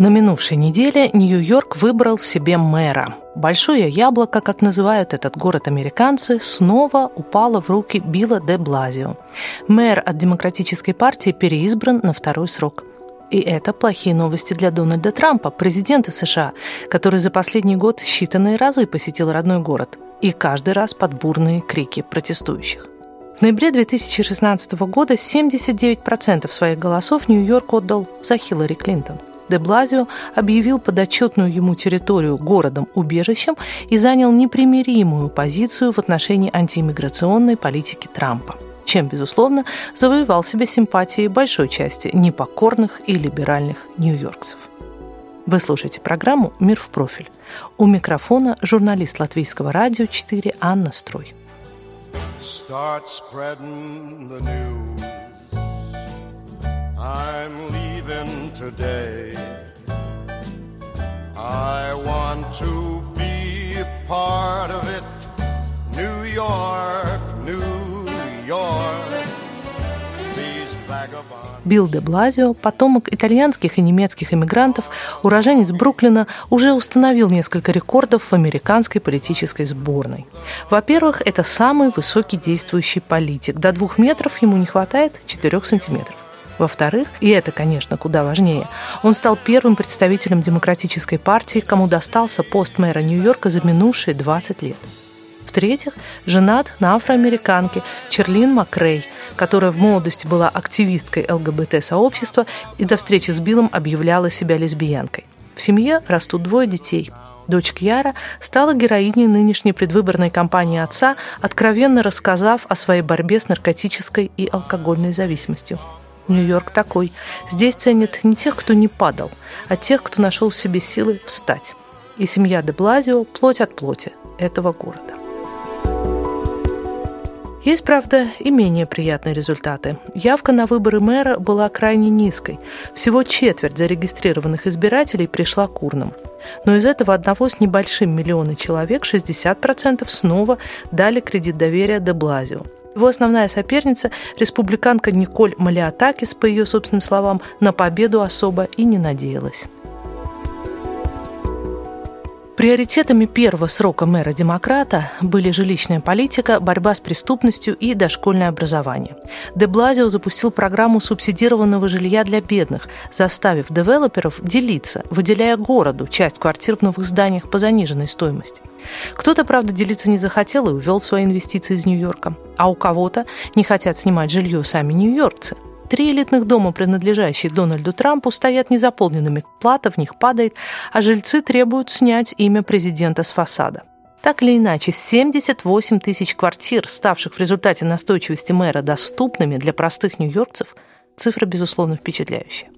На минувшей неделе Нью-Йорк выбрал себе мэра. Большое яблоко, как называют этот город американцы, снова упало в руки Билла де Блазио. Мэр от Демократической партии переизбран на второй срок. И это плохие новости для Дональда Трампа, президента США, который за последний год считанные разы посетил родной город. И каждый раз под бурные крики протестующих. В ноябре 2016 года 79% своих голосов Нью-Йорк отдал за Хиллари Клинтон – де Блазио объявил подотчетную ему территорию городом-убежищем и занял непримиримую позицию в отношении антииммиграционной политики Трампа чем, безусловно, завоевал себе симпатии большой части непокорных и либеральных нью-йоркцев. Вы слушаете программу «Мир в профиль». У микрофона журналист Латвийского радио 4 Анна Строй. Start spreading the news. I'm leaving today. I want to be a part of it. New York, New York. Билл де Блазио, потомок итальянских и немецких иммигрантов, уроженец Бруклина, уже установил несколько рекордов в американской политической сборной. Во-первых, это самый высокий действующий политик. До двух метров ему не хватает 4 сантиметров. Во-вторых, и это, конечно, куда важнее, он стал первым представителем демократической партии, кому достался пост мэра Нью-Йорка за минувшие 20 лет. В-третьих, женат на афроамериканке Черлин Макрей, которая в молодости была активисткой ЛГБТ-сообщества и до встречи с Биллом объявляла себя лесбиянкой. В семье растут двое детей. Дочь Кьяра стала героиней нынешней предвыборной кампании отца, откровенно рассказав о своей борьбе с наркотической и алкогольной зависимостью. Нью-Йорк такой. Здесь ценят не тех, кто не падал, а тех, кто нашел в себе силы встать. И семья де Блазио – плоть от плоти этого города. Есть, правда, и менее приятные результаты. Явка на выборы мэра была крайне низкой. Всего четверть зарегистрированных избирателей пришла к урнам. Но из этого одного с небольшим миллиона человек 60% снова дали кредит доверия де Блазио – его основная соперница, республиканка Николь Малиатакис, по ее собственным словам, на победу особо и не надеялась. Приоритетами первого срока мэра-демократа были жилищная политика, борьба с преступностью и дошкольное образование. Де Блазио запустил программу субсидированного жилья для бедных, заставив девелоперов делиться, выделяя городу часть квартир в новых зданиях по заниженной стоимости. Кто-то, правда, делиться не захотел и увел свои инвестиции из Нью-Йорка, а у кого-то не хотят снимать жилье сами нью-йоркцы – Три элитных дома, принадлежащие Дональду Трампу, стоят незаполненными. Плата в них падает, а жильцы требуют снять имя президента с фасада. Так или иначе, 78 тысяч квартир, ставших в результате настойчивости мэра доступными для простых нью-йоркцев, цифра, безусловно, впечатляющая.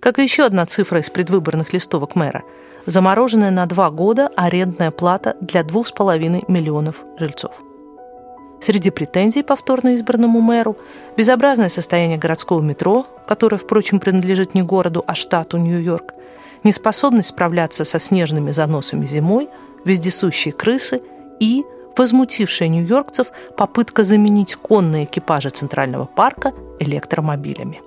Как и еще одна цифра из предвыборных листовок мэра – замороженная на два года арендная плата для 2,5 миллионов жильцов. Среди претензий повторно избранному мэру безобразное состояние городского метро, которое, впрочем, принадлежит не городу, а штату Нью-Йорк, неспособность справляться со снежными заносами зимой, вездесущие крысы и возмутившая нью-йоркцев попытка заменить конные экипажи Центрального парка электромобилями.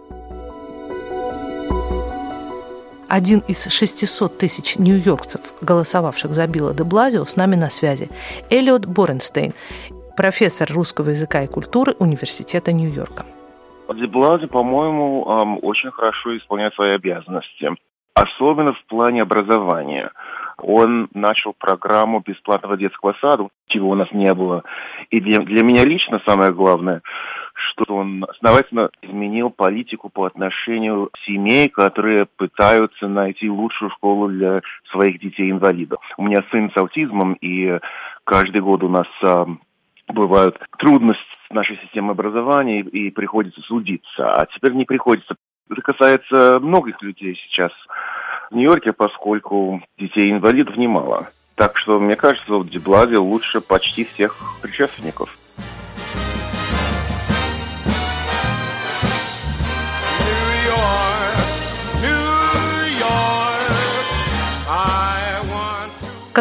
Один из 600 тысяч нью-йоркцев, голосовавших за Билла де Блазио, с нами на связи. Эллиот Боренстейн профессор русского языка и культуры Университета Нью-Йорка. Деблази, по-моему, очень хорошо исполняет свои обязанности, особенно в плане образования. Он начал программу бесплатного детского сада, чего у нас не было. И для, для меня лично самое главное, что он основательно изменил политику по отношению к семей, которые пытаются найти лучшую школу для своих детей-инвалидов. У меня сын с аутизмом, и каждый год у нас бывают трудности нашей системой образования и, приходится судиться, а теперь не приходится. Это касается многих людей сейчас в Нью-Йорке, поскольку детей-инвалидов немало. Так что, мне кажется, в Деблазе лучше почти всех предшественников.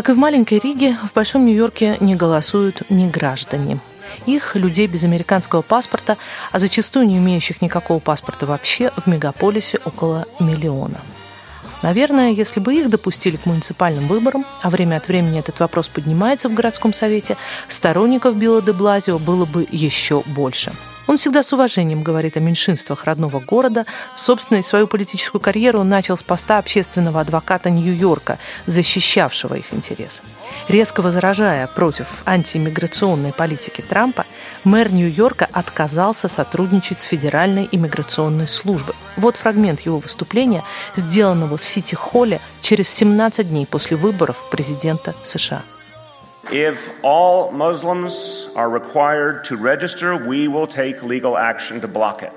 Как и в маленькой Риге, в Большом Нью-Йорке не голосуют ни граждане. Их, людей без американского паспорта, а зачастую не имеющих никакого паспорта вообще, в мегаполисе около миллиона. Наверное, если бы их допустили к муниципальным выборам, а время от времени этот вопрос поднимается в городском совете, сторонников Билла де Блазио было бы еще больше – он всегда с уважением говорит о меньшинствах родного города. Собственно, свою политическую карьеру он начал с поста общественного адвоката Нью-Йорка, защищавшего их интересы. Резко возражая против антииммиграционной политики Трампа, мэр Нью-Йорка отказался сотрудничать с Федеральной иммиграционной службой. Вот фрагмент его выступления, сделанного в Сити-Холле через 17 дней после выборов президента США. If all Muslims are required to register, we will take legal action to block it.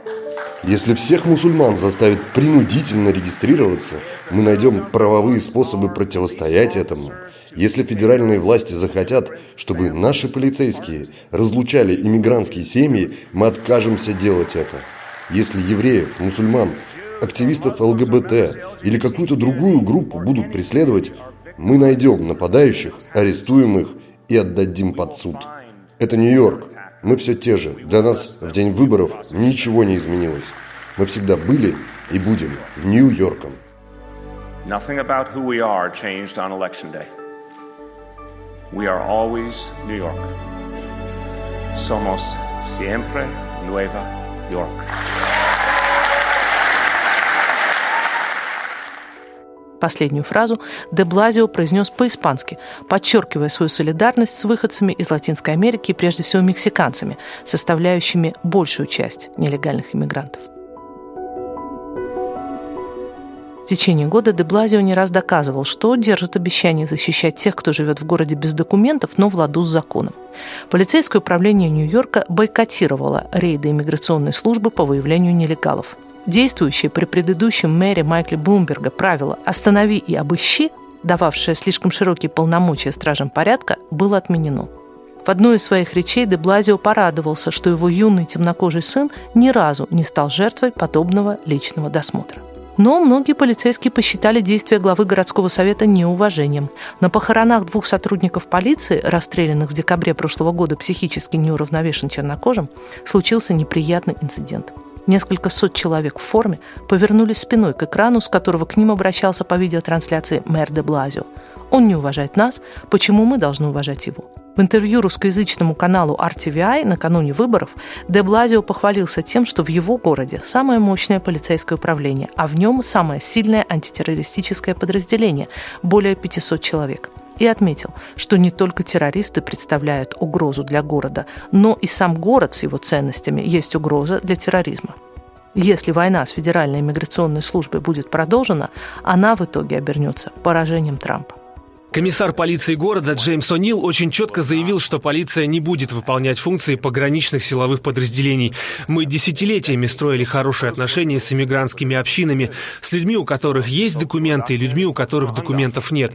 Если всех мусульман заставят принудительно регистрироваться, мы найдем правовые способы противостоять этому. Если федеральные власти захотят, чтобы наши полицейские разлучали иммигрантские семьи, мы откажемся делать это. Если евреев, мусульман, активистов ЛГБТ или какую-то другую группу будут преследовать, мы найдем нападающих, арестуем их и отдадим под суд. Это Нью-Йорк. Мы все те же. Для нас в день выборов ничего не изменилось. Мы всегда были и будем Нью-Йорком. We are always New York. Somos siempre Nueva York. Последнюю фразу де Блазио произнес по-испански, подчеркивая свою солидарность с выходцами из Латинской Америки и прежде всего мексиканцами, составляющими большую часть нелегальных иммигрантов. В течение года де Блазио не раз доказывал, что держит обещание защищать тех, кто живет в городе без документов, но в ладу с законом. Полицейское управление Нью-Йорка бойкотировало рейды иммиграционной службы по выявлению нелегалов. Действующее при предыдущем мэре Майкле Блумберга правило «останови и обыщи», дававшее слишком широкие полномочия стражам порядка, было отменено. В одной из своих речей де Блазио порадовался, что его юный темнокожий сын ни разу не стал жертвой подобного личного досмотра. Но многие полицейские посчитали действия главы городского совета неуважением. На похоронах двух сотрудников полиции, расстрелянных в декабре прошлого года психически неуравновешен чернокожим, случился неприятный инцидент. Несколько сот человек в форме повернулись спиной к экрану, с которого к ним обращался по видеотрансляции мэр де Блазио. Он не уважает нас, почему мы должны уважать его? В интервью русскоязычному каналу RTVI накануне выборов Де Блазио похвалился тем, что в его городе самое мощное полицейское управление, а в нем самое сильное антитеррористическое подразделение – более 500 человек – и отметил, что не только террористы представляют угрозу для города, но и сам город с его ценностями есть угроза для терроризма. Если война с Федеральной иммиграционной службой будет продолжена, она в итоге обернется поражением Трампа. Комиссар полиции города Джеймс О'Нил очень четко заявил, что полиция не будет выполнять функции пограничных силовых подразделений. Мы десятилетиями строили хорошие отношения с иммигрантскими общинами, с людьми, у которых есть документы, и людьми, у которых документов нет.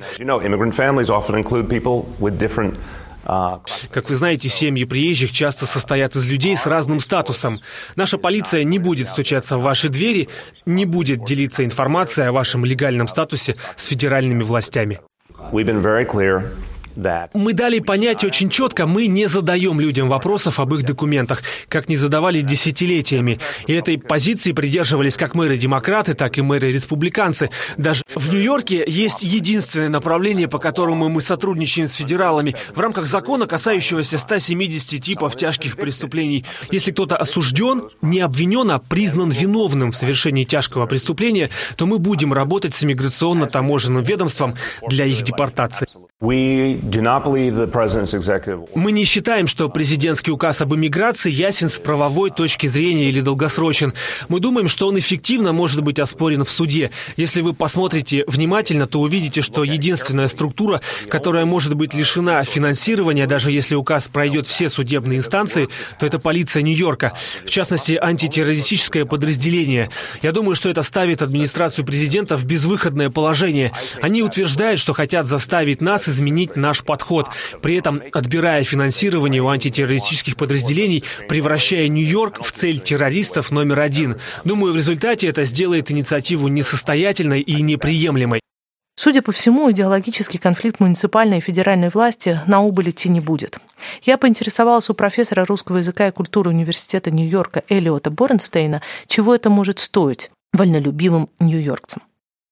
Как вы знаете, семьи приезжих часто состоят из людей с разным статусом. Наша полиция не будет стучаться в ваши двери, не будет делиться информацией о вашем легальном статусе с федеральными властями. We've been very clear мы дали понять очень четко, мы не задаем людям вопросов об их документах, как не задавали десятилетиями. И этой позиции придерживались как мэры-демократы, так и мэры-республиканцы. Даже в Нью-Йорке есть единственное направление, по которому мы сотрудничаем с федералами в рамках закона, касающегося 170 типов тяжких преступлений. Если кто-то осужден, не обвинен, а признан виновным в совершении тяжкого преступления, то мы будем работать с иммиграционно-таможенным ведомством для их депортации. Мы не считаем, что президентский указ об иммиграции ясен с правовой точки зрения или долгосрочен. Мы думаем, что он эффективно может быть оспорен в суде. Если вы посмотрите внимательно, то увидите, что единственная структура, которая может быть лишена финансирования, даже если указ пройдет все судебные инстанции, то это полиция Нью-Йорка, в частности, антитеррористическое подразделение. Я думаю, что это ставит администрацию президента в безвыходное положение. Они утверждают, что хотят заставить нас изменить наш подход, при этом отбирая финансирование у антитеррористических подразделений, превращая Нью-Йорк в цель террористов номер один. Думаю, в результате это сделает инициативу несостоятельной и неприемлемой. Судя по всему, идеологический конфликт муниципальной и федеральной власти на убыль идти не будет. Я поинтересовалась у профессора русского языка и культуры Университета Нью-Йорка Элиота Борнстейна, чего это может стоить вольнолюбивым нью-йоркцам.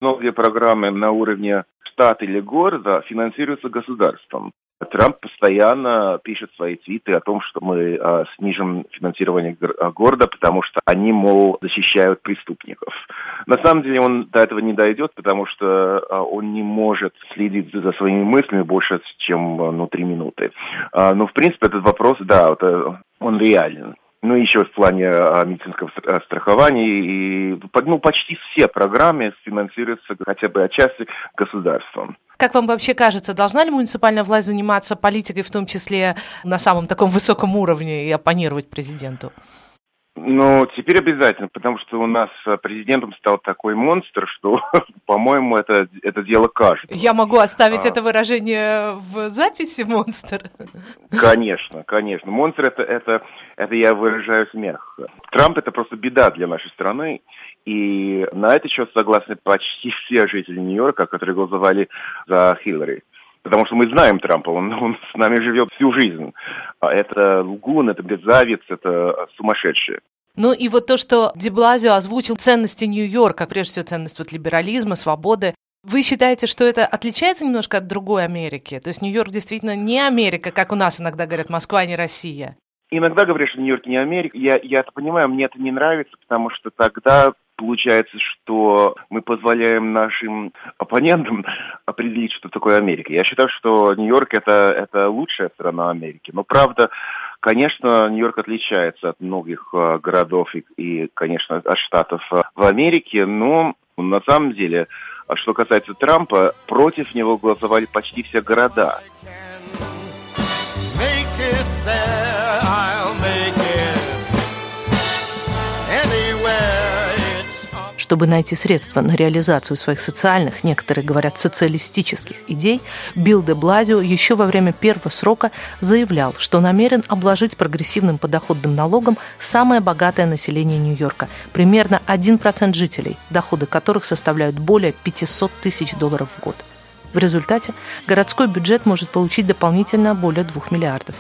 Многие программы на уровне штат или города финансируется государством. Трамп постоянно пишет свои твиты о том, что мы э, снижим финансирование а, города, потому что они, мол, защищают преступников. На самом деле он до этого не дойдет, потому что э, он не может следить за своими мыслями больше, чем ну, три минуты. Э, но, в принципе, этот вопрос, да, это, он реален ну, еще в плане а, медицинского страхования, и ну, почти все программы финансируются хотя бы отчасти государством. Как вам вообще кажется, должна ли муниципальная власть заниматься политикой, в том числе на самом таком высоком уровне, и оппонировать президенту? Ну, теперь обязательно, потому что у нас э, президентом стал такой монстр, что, по-моему, это, это дело каждого. Я могу оставить а... это выражение в записи, монстр? Конечно, конечно. Монстр это, это, это я выражаю смех. Трамп это просто беда для нашей страны. И на это счет согласны почти все жители Нью-Йорка, которые голосовали за Хиллари. Потому что мы знаем Трампа, он, он с нами живет всю жизнь. А это лгун, это безавец, это сумасшедший. Ну и вот то, что Деблазио озвучил ценности Нью-Йорка, прежде всего ценность вот либерализма, свободы, вы считаете, что это отличается немножко от другой Америки? То есть Нью-Йорк действительно не Америка, как у нас иногда говорят, Москва не Россия? Иногда говорят, что Нью-Йорк не Америка. Я, я это понимаю, мне это не нравится, потому что тогда получается, что мы позволяем нашим оппонентам определить, что такое Америка. Я считаю, что Нью-Йорк это, это лучшая страна Америки. Но правда, конечно, Нью-Йорк отличается от многих э, городов и, и, конечно, от штатов э, в Америке, но на самом деле, что касается Трампа, против него голосовали почти все города. Чтобы найти средства на реализацию своих социальных, некоторые говорят социалистических идей, Билл де Блазио еще во время первого срока заявлял, что намерен обложить прогрессивным подоходным налогом самое богатое население Нью-Йорка, примерно 1% жителей, доходы которых составляют более 500 тысяч долларов в год. В результате городской бюджет может получить дополнительно более 2 миллиардов.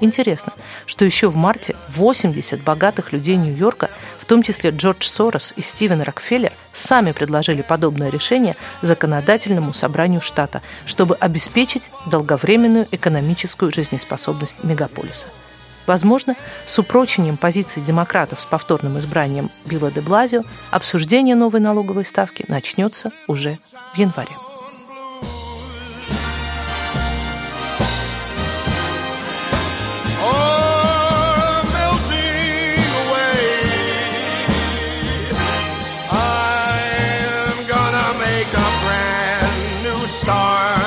Интересно, что еще в марте 80 богатых людей Нью-Йорка, в том числе Джордж Сорос и Стивен Рокфеллер, сами предложили подобное решение законодательному собранию штата, чтобы обеспечить долговременную экономическую жизнеспособность мегаполиса. Возможно, с упрочением позиций демократов с повторным избранием Билла де Блазио обсуждение новой налоговой ставки начнется уже в январе. star.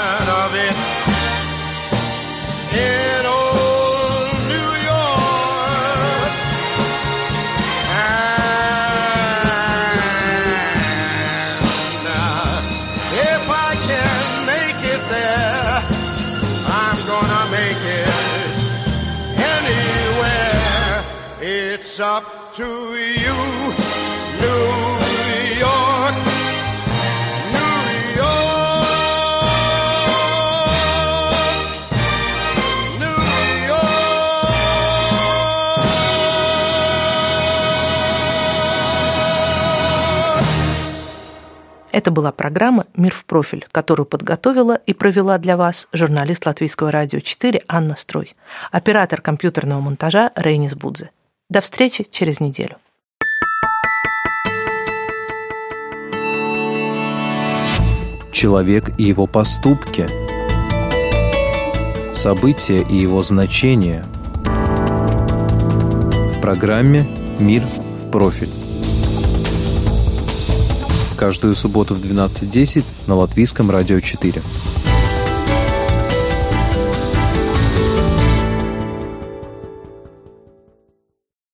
Это была программа «Мир в профиль», которую подготовила и провела для вас журналист Латвийского радио 4 Анна Строй, оператор компьютерного монтажа Рейнис Будзе. До встречи через неделю. Человек и его поступки. События и его значение в программе «Мир в профиль». Каждую субботу в 12.10 на Латвийском радио 4.